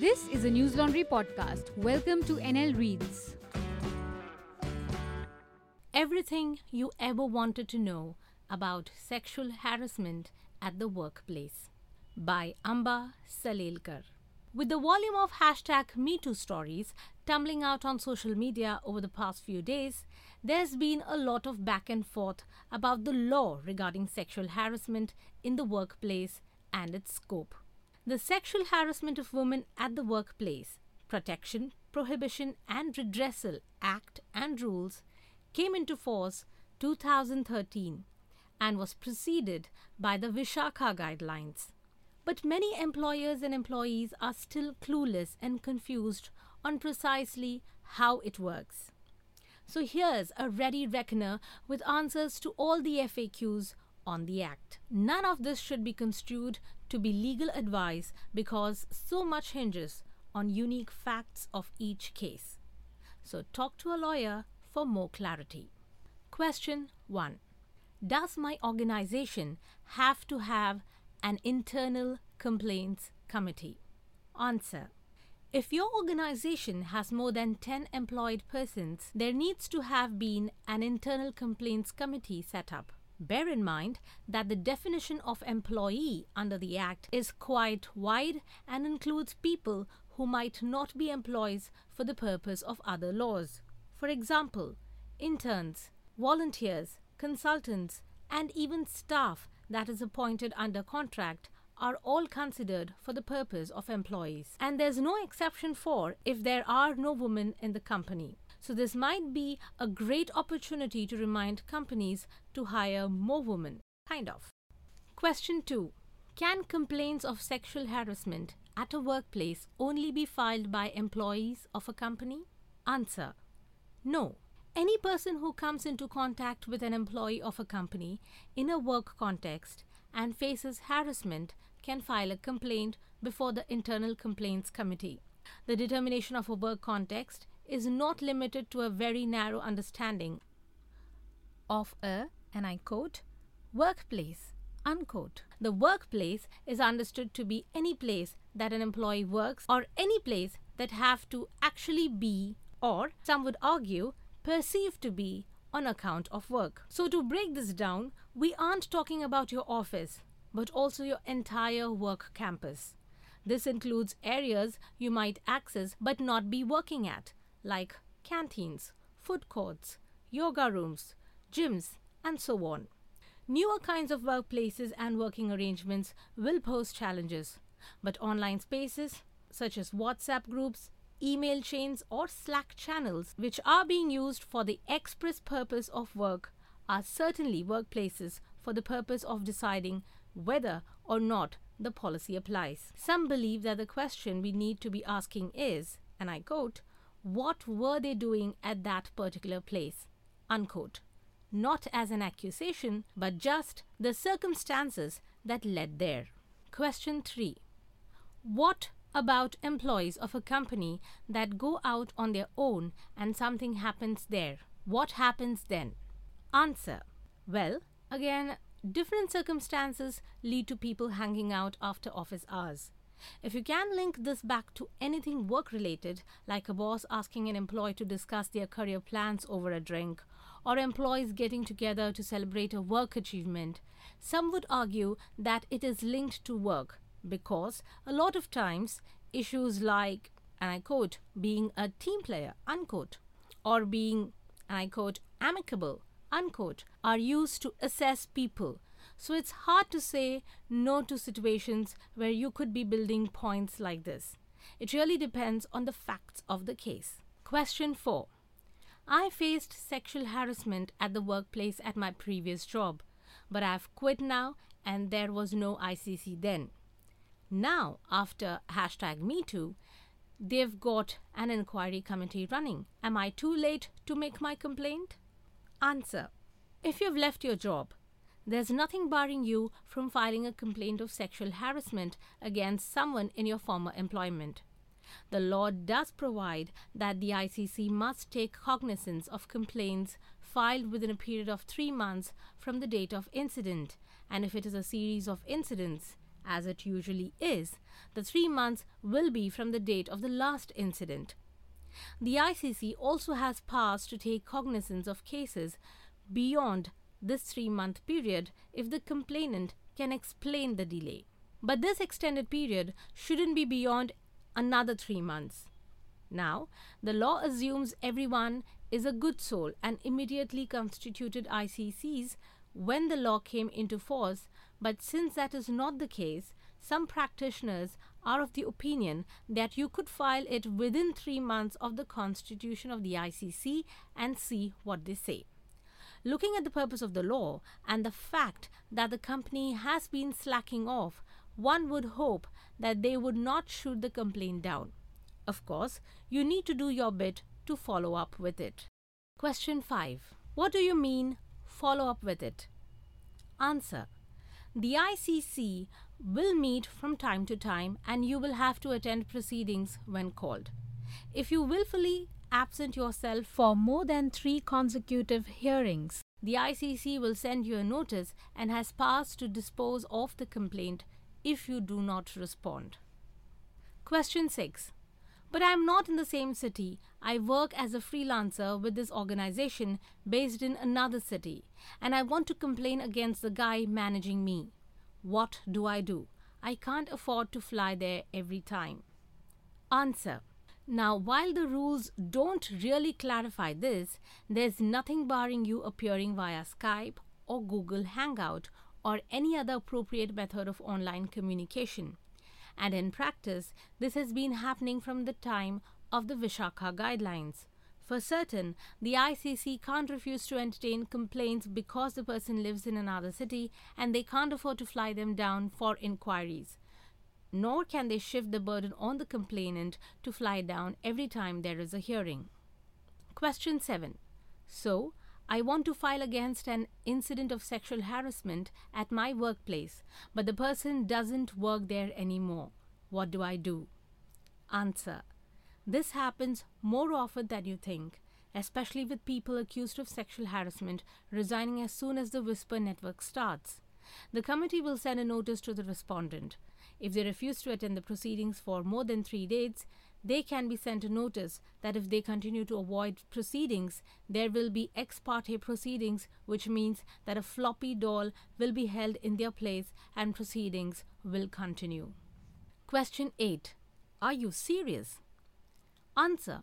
This is a News Laundry podcast. Welcome to NL Reads. Everything you ever wanted to know about sexual harassment at the workplace by Amba Salelkar. With the volume of hashtag MeToo stories tumbling out on social media over the past few days, there's been a lot of back and forth about the law regarding sexual harassment in the workplace and its scope. The Sexual Harassment of Women at the Workplace Protection, Prohibition and Redressal Act and Rules came into force 2013 and was preceded by the Vishakha Guidelines. But many employers and employees are still clueless and confused on precisely how it works. So here's a ready reckoner with answers to all the FAQs on the Act. None of this should be construed to be legal advice because so much hinges on unique facts of each case. So talk to a lawyer for more clarity. Question 1 Does my organization have to have an internal complaints committee? Answer if your organization has more than 10 employed persons, there needs to have been an internal complaints committee set up. Bear in mind that the definition of employee under the Act is quite wide and includes people who might not be employees for the purpose of other laws. For example, interns, volunteers, consultants, and even staff that is appointed under contract are all considered for the purpose of employees. And there's no exception for if there are no women in the company. So, this might be a great opportunity to remind companies to hire more women. Kind of. Question 2 Can complaints of sexual harassment at a workplace only be filed by employees of a company? Answer No. Any person who comes into contact with an employee of a company in a work context and faces harassment can file a complaint before the Internal Complaints Committee. The determination of a work context is not limited to a very narrow understanding of a, and I quote, workplace, unquote. The workplace is understood to be any place that an employee works or any place that have to actually be or some would argue perceived to be on account of work. So to break this down, we aren't talking about your office, but also your entire work campus. This includes areas you might access but not be working at, like canteens, food courts, yoga rooms, gyms, and so on. Newer kinds of workplaces and working arrangements will pose challenges, but online spaces such as WhatsApp groups, email chains, or Slack channels, which are being used for the express purpose of work, are certainly workplaces for the purpose of deciding whether or not the policy applies. Some believe that the question we need to be asking is, and I quote, what were they doing at that particular place? Unquote. Not as an accusation, but just the circumstances that led there. Question 3. What about employees of a company that go out on their own and something happens there? What happens then? Answer. Well, again, different circumstances lead to people hanging out after office hours. If you can link this back to anything work related, like a boss asking an employee to discuss their career plans over a drink, or employees getting together to celebrate a work achievement, some would argue that it is linked to work because a lot of times issues like, and I quote, being a team player, unquote, or being, and I quote, amicable, unquote, are used to assess people. So it's hard to say no to situations where you could be building points like this. It really depends on the facts of the case. Question 4. I faced sexual harassment at the workplace at my previous job, but I've quit now and there was no ICC then. Now, after hashtag MeToo, they've got an inquiry committee running. Am I too late to make my complaint? Answer If you've left your job, there's nothing barring you from filing a complaint of sexual harassment against someone in your former employment. The law does provide that the ICC must take cognizance of complaints filed within a period of three months from the date of incident, and if it is a series of incidents, as it usually is, the three months will be from the date of the last incident. The ICC also has powers to take cognizance of cases beyond this three month period if the complainant can explain the delay. But this extended period shouldn't be beyond another three months. Now, the law assumes everyone is a good soul and immediately constituted ICCs when the law came into force, but since that is not the case, some practitioners are of the opinion that you could file it within three months of the constitution of the ICC and see what they say. Looking at the purpose of the law and the fact that the company has been slacking off, one would hope that they would not shoot the complaint down. Of course, you need to do your bit to follow up with it. Question 5. What do you mean follow up with it? Answer. The ICC will meet from time to time and you will have to attend proceedings when called. If you willfully absent yourself for more than three consecutive hearings, the ICC will send you a notice and has powers to dispose of the complaint if you do not respond. Question 6. But I am not in the same city. I work as a freelancer with this organization based in another city, and I want to complain against the guy managing me. What do I do? I can't afford to fly there every time. Answer. Now, while the rules don't really clarify this, there's nothing barring you appearing via Skype or Google Hangout or any other appropriate method of online communication and in practice, this has been happening from the time of the Vishakha guidelines. For certain, the ICC can't refuse to entertain complaints because the person lives in another city and they can't afford to fly them down for inquiries. Nor can they shift the burden on the complainant to fly down every time there is a hearing. Question 7. So, I want to file against an incident of sexual harassment at my workplace, but the person doesn't work there anymore. What do I do? Answer. This happens more often than you think, especially with people accused of sexual harassment resigning as soon as the Whisper network starts. The committee will send a notice to the respondent. If they refuse to attend the proceedings for more than three days, they can be sent a notice that if they continue to avoid proceedings, there will be ex parte proceedings, which means that a floppy doll will be held in their place and proceedings will continue. Question 8. Are you serious? Answer.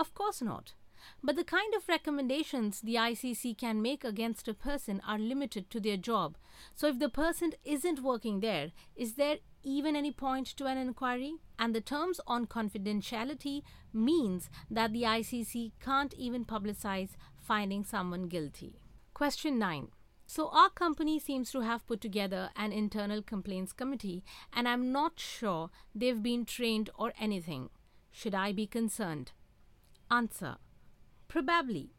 Of course not. But the kind of recommendations the ICC can make against a person are limited to their job. So if the person isn't working there, is there even any point to an inquiry? And the terms on confidentiality means that the ICC can't even publicize finding someone guilty. Question 9. So, our company seems to have put together an internal complaints committee, and I'm not sure they've been trained or anything. Should I be concerned? Answer Probably.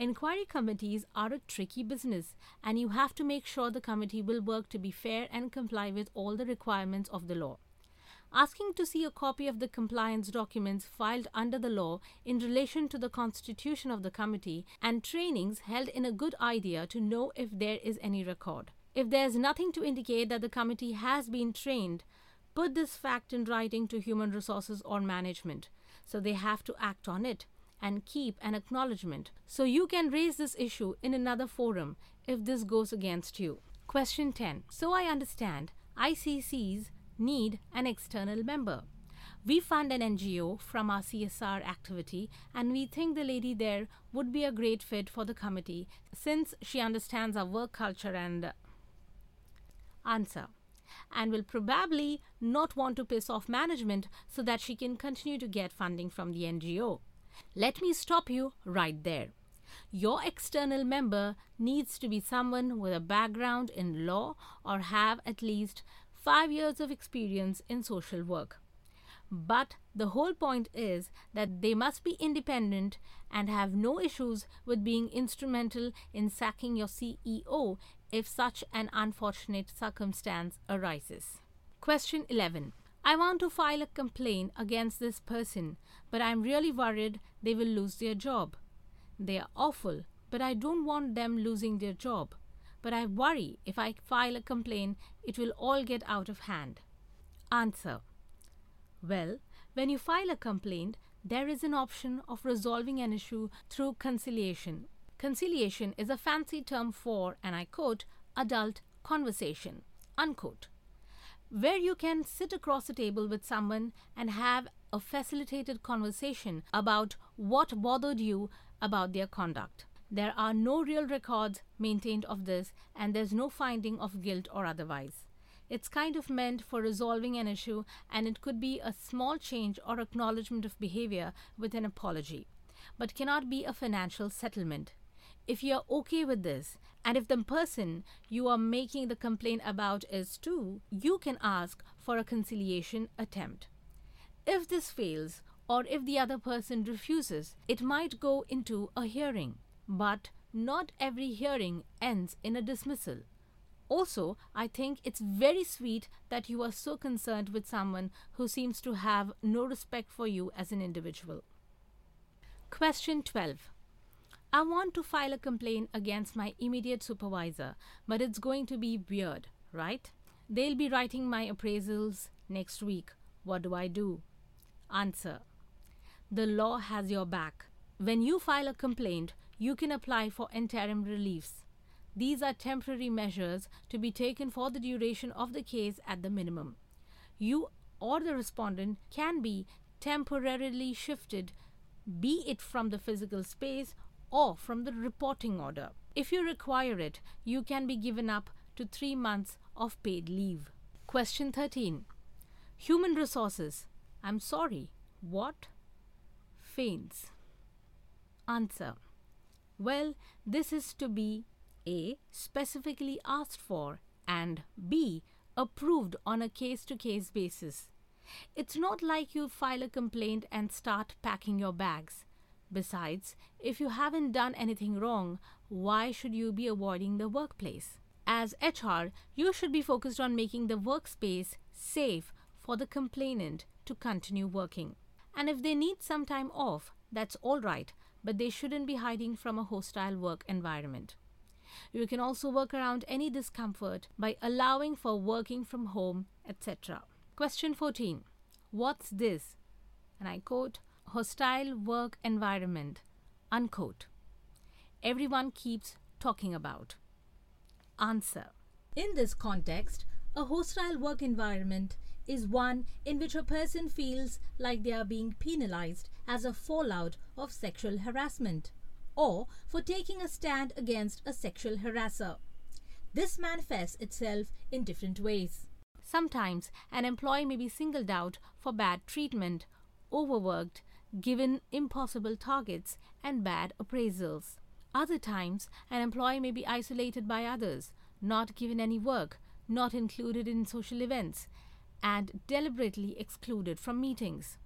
Inquiry committees are a tricky business, and you have to make sure the committee will work to be fair and comply with all the requirements of the law. Asking to see a copy of the compliance documents filed under the law in relation to the constitution of the committee and trainings held in a good idea to know if there is any record. If there is nothing to indicate that the committee has been trained, put this fact in writing to human resources or management, so they have to act on it and keep an acknowledgement so you can raise this issue in another forum if this goes against you. Question 10. So I understand ICCs need an external member. We fund an NGO from our CSR activity, and we think the lady there would be a great fit for the committee since she understands our work culture and answer and will probably not want to piss off management so that she can continue to get funding from the NGO. Let me stop you right there. Your external member needs to be someone with a background in law or have at least five years of experience in social work. But the whole point is that they must be independent and have no issues with being instrumental in sacking your CEO if such an unfortunate circumstance arises. Question 11. I want to file a complaint against this person, but I'm really worried they will lose their job. They are awful, but I don't want them losing their job. but I worry if I file a complaint, it will all get out of hand. Answer Well, when you file a complaint, there is an option of resolving an issue through conciliation. Conciliation is a fancy term for, and I quote, adult conversation, unquote, where you can sit across the table with someone and have a facilitated conversation about what bothered you about their conduct. There are no real records maintained of this, and there's no finding of guilt or otherwise. It's kind of meant for resolving an issue, and it could be a small change or acknowledgement of behavior with an apology, but cannot be a financial settlement. If you're okay with this, and if the person you are making the complaint about is too, you can ask for a conciliation attempt. If this fails, or if the other person refuses, it might go into a hearing. But not every hearing ends in a dismissal. Also, I think it's very sweet that you are so concerned with someone who seems to have no respect for you as an individual. Question 12. I want to file a complaint against my immediate supervisor, but it's going to be weird, right? They'll be writing my appraisals next week. What do I do? Answer The law has your back. When you file a complaint, you can apply for interim reliefs. These are temporary measures to be taken for the duration of the case at the minimum. You or the respondent can be temporarily shifted, be it from the physical space or from the reporting order. If you require it, you can be given up to three months of paid leave. Question 13 Human Resources. I'm sorry. What? Feigns. Answer. Well, this is to be A. Specifically asked for and B. Approved on a case to case basis. It's not like you file a complaint and start packing your bags. Besides, if you haven't done anything wrong, why should you be avoiding the workplace? As HR, you should be focused on making the workspace safe for the complainant to continue working. And if they need some time off, that's all right, but they shouldn't be hiding from a hostile work environment. You can also work around any discomfort by allowing for working from home, etc. Question 14. What's this? And I quote, hostile work environment, unquote. Everyone keeps talking about. Answer. In this context, a hostile work environment is one in which a person feels like they are being penalized as a fallout of sexual harassment or for taking a stand against a sexual harasser. This manifests itself in different ways. Sometimes an employee may be singled out for bad treatment, overworked, given impossible targets, and bad appraisals. Other times, an employee may be isolated by others, not given any work, not included in social events, and deliberately excluded from meetings.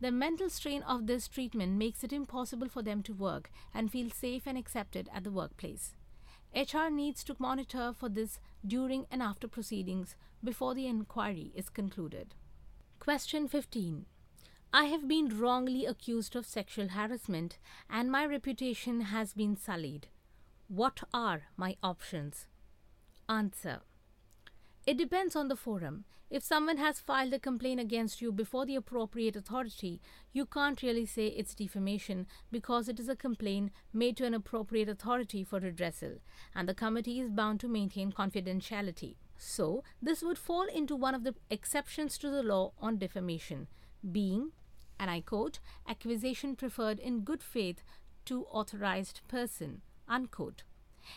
The mental strain of this treatment makes it impossible for them to work and feel safe and accepted at the workplace. HR needs to monitor for this during and after proceedings before the inquiry is concluded. Question 15. I have been wrongly accused of sexual harassment and my reputation has been sullied. What are my options? Answer. It depends on the forum. If someone has filed a complaint against you before the appropriate authority, you can't really say it's defamation because it is a complaint made to an appropriate authority for redressal, and the committee is bound to maintain confidentiality. So, this would fall into one of the exceptions to the law on defamation, being, and I quote, accusation preferred in good faith to authorized person, unquote.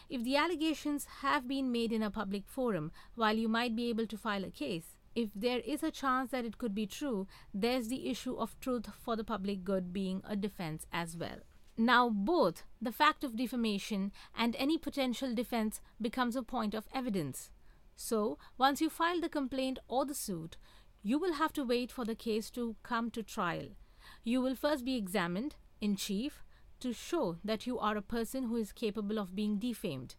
If the allegations have been made in a public forum, while you might be able to file a case, if there is a chance that it could be true, there's the issue of truth for the public good being a defense as well. Now, both the fact of defamation and any potential defense becomes a point of evidence. So, once you file the complaint or the suit, you will have to wait for the case to come to trial. You will first be examined in chief to show that you are a person who is capable of being defamed.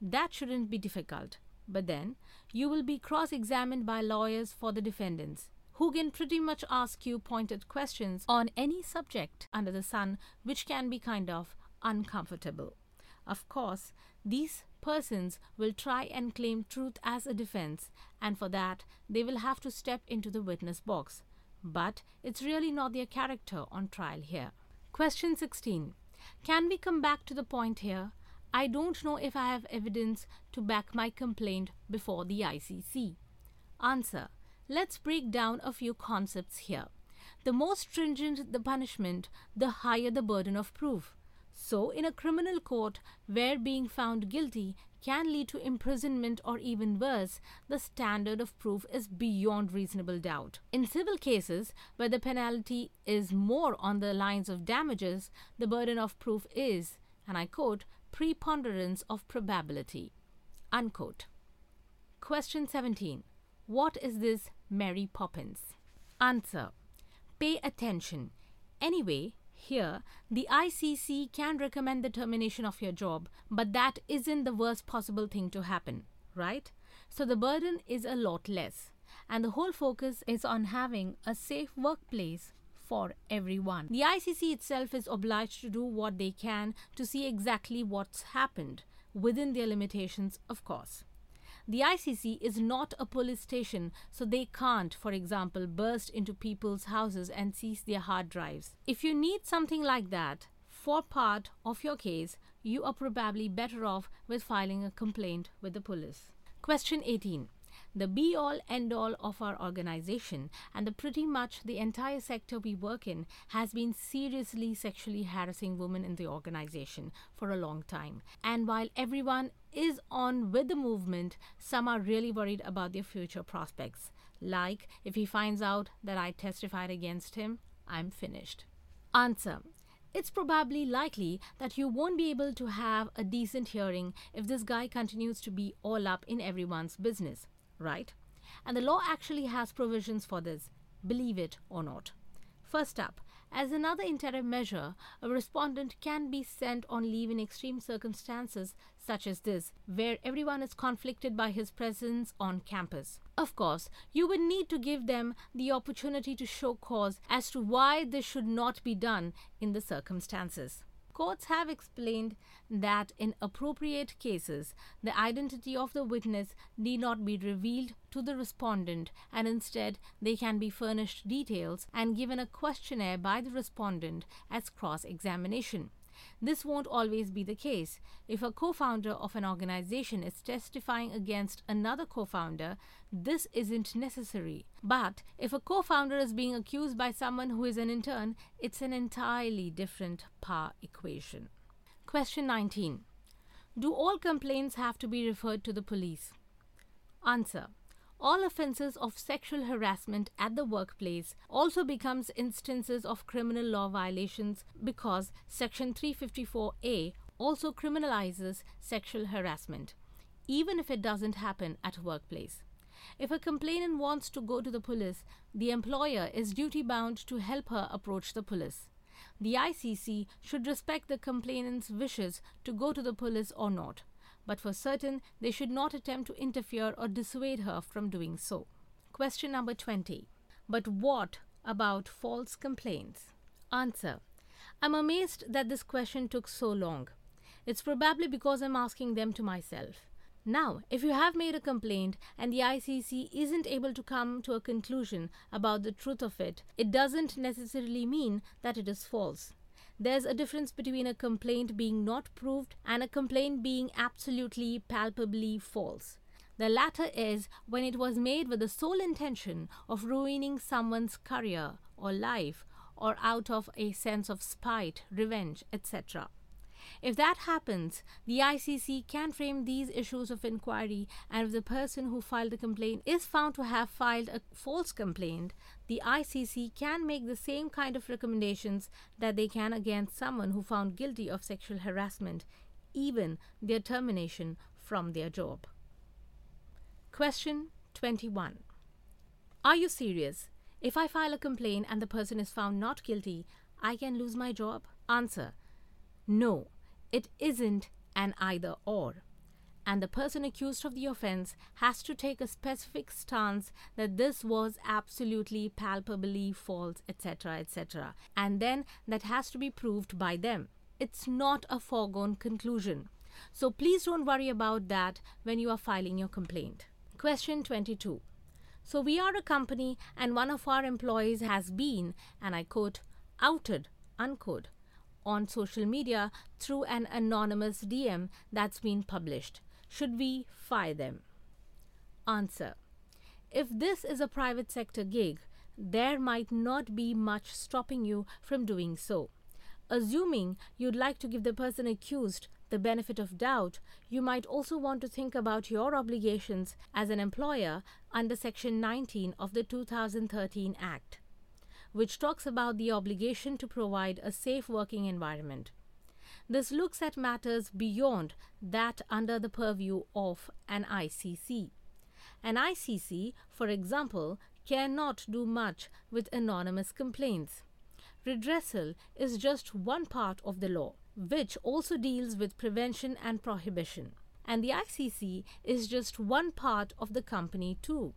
That shouldn't be difficult. But then, you will be cross examined by lawyers for the defendants, who can pretty much ask you pointed questions on any subject under the sun, which can be kind of uncomfortable. Of course, these persons will try and claim truth as a defense, and for that, they will have to step into the witness box. But it's really not their character on trial here. Question 16. Can we come back to the point here? I don't know if I have evidence to back my complaint before the ICC. Answer. Let's break down a few concepts here. The more stringent the punishment, the higher the burden of proof. So, in a criminal court where being found guilty can lead to imprisonment or even worse, the standard of proof is beyond reasonable doubt. In civil cases, where the penalty is more on the lines of damages, the burden of proof is, and I quote, preponderance of probability. Unquote. Question 17. What is this Mary Poppins? Answer. Pay attention. Anyway, here, the ICC can recommend the termination of your job, but that isn't the worst possible thing to happen, right? So the burden is a lot less. And the whole focus is on having a safe workplace for everyone. The ICC itself is obliged to do what they can to see exactly what's happened, within their limitations, of course. The ICC is not a police station, so they can't, for example, burst into people's houses and seize their hard drives. If you need something like that for part of your case, you are probably better off with filing a complaint with the police. Question 18 the be all end all of our organization and the pretty much the entire sector we work in has been seriously sexually harassing women in the organization for a long time. And while everyone is on with the movement, some are really worried about their future prospects. Like, if he finds out that I testified against him, I'm finished. Answer it's probably likely that you won't be able to have a decent hearing if this guy continues to be all up in everyone's business right? And the law actually has provisions for this, believe it or not. First up, as another interim measure, a respondent can be sent on leave in extreme circumstances such as this, where everyone is conflicted by his presence on campus. Of course, you would need to give them the opportunity to show cause as to why this should not be done in the circumstances courts have explained that in appropriate cases, the identity of the witness need not be revealed to the respondent and instead they can be furnished details and given a questionnaire by the respondent as cross examination. This won't always be the case. If a co founder of an organization is testifying against another co founder, this isn't necessary. But if a co founder is being accused by someone who is an intern, it's an entirely different power equation. Question 19 Do all complaints have to be referred to the police? Answer all offences of sexual harassment at the workplace also becomes instances of criminal law violations because section 354a also criminalizes sexual harassment even if it doesn't happen at workplace. If a complainant wants to go to the police the employer is duty bound to help her approach the police. The ICC should respect the complainant's wishes to go to the police or not but for certain they should not attempt to interfere or dissuade her from doing so. Question number 20. But what about false complaints? Answer. I'm amazed that this question took so long. It's probably because I'm asking them to myself. Now, if you have made a complaint and the ICC isn't able to come to a conclusion about the truth of it, it doesn't necessarily mean that it is false there's a difference between a complaint being not proved and a complaint being absolutely palpably false. The latter is when it was made with the sole intention of ruining someone's career or life or out of a sense of spite, revenge, etc. If that happens, the ICC can frame these issues of inquiry, and if the person who filed the complaint is found to have filed a false complaint, the ICC can make the same kind of recommendations that they can against someone who found guilty of sexual harassment, even their termination from their job. Question 21 Are you serious? If I file a complaint and the person is found not guilty, I can lose my job? Answer No. It isn't an either or. And the person accused of the offense has to take a specific stance that this was absolutely palpably false, etc., etc. And then that has to be proved by them. It's not a foregone conclusion. So please don't worry about that when you are filing your complaint. Question 22. So we are a company and one of our employees has been, and I quote, outed, unquote, on social media through an anonymous DM that's been published. Should we fire them? Answer. If this is a private sector gig, there might not be much stopping you from doing so. Assuming you'd like to give the person accused the benefit of doubt, you might also want to think about your obligations as an employer under Section 19 of the 2013 Act, which talks about the obligation to provide a safe working environment. This looks at matters beyond that under the purview of an ICC. An ICC, for example, cannot do much with anonymous complaints. Redressal is just one part of the law, which also deals with prevention and prohibition. And the ICC is just one part of the company, too.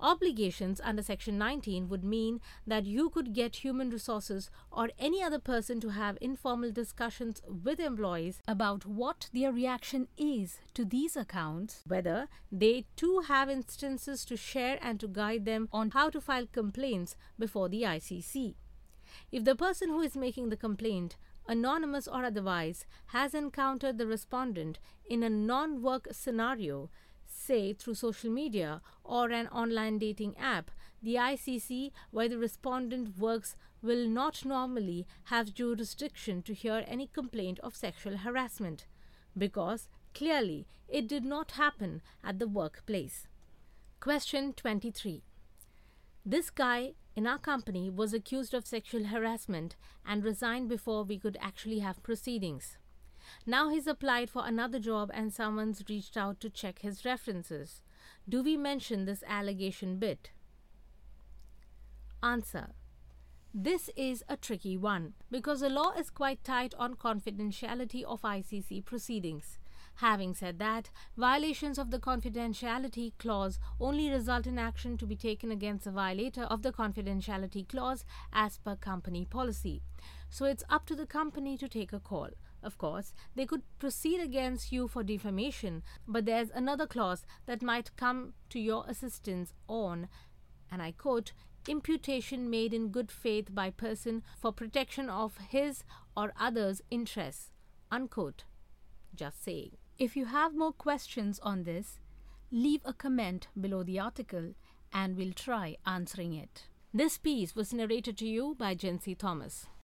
Obligations under Section 19 would mean that you could get human resources or any other person to have informal discussions with employees about what their reaction is to these accounts, whether they too have instances to share and to guide them on how to file complaints before the ICC. If the person who is making the complaint anonymous or otherwise, has encountered the respondent in a non work scenario, say through social media or an online dating app, the ICC, where the respondent works, will not normally have jurisdiction to hear any complaint of sexual harassment because clearly it did not happen at the workplace. Question 23. This guy in our company was accused of sexual harassment and resigned before we could actually have proceedings. Now he's applied for another job and someone's reached out to check his references. Do we mention this allegation bit? Answer. This is a tricky one because the law is quite tight on confidentiality of ICC proceedings. Having said that, violations of the confidentiality clause only result in action to be taken against the violator of the confidentiality clause as per company policy. So it's up to the company to take a call. Of course, they could proceed against you for defamation, but there's another clause that might come to your assistance on, and I quote, imputation made in good faith by person for protection of his or others' interests. Unquote. Just saying. If you have more questions on this, leave a comment below the article and we'll try answering it. This piece was narrated to you by Jency Thomas.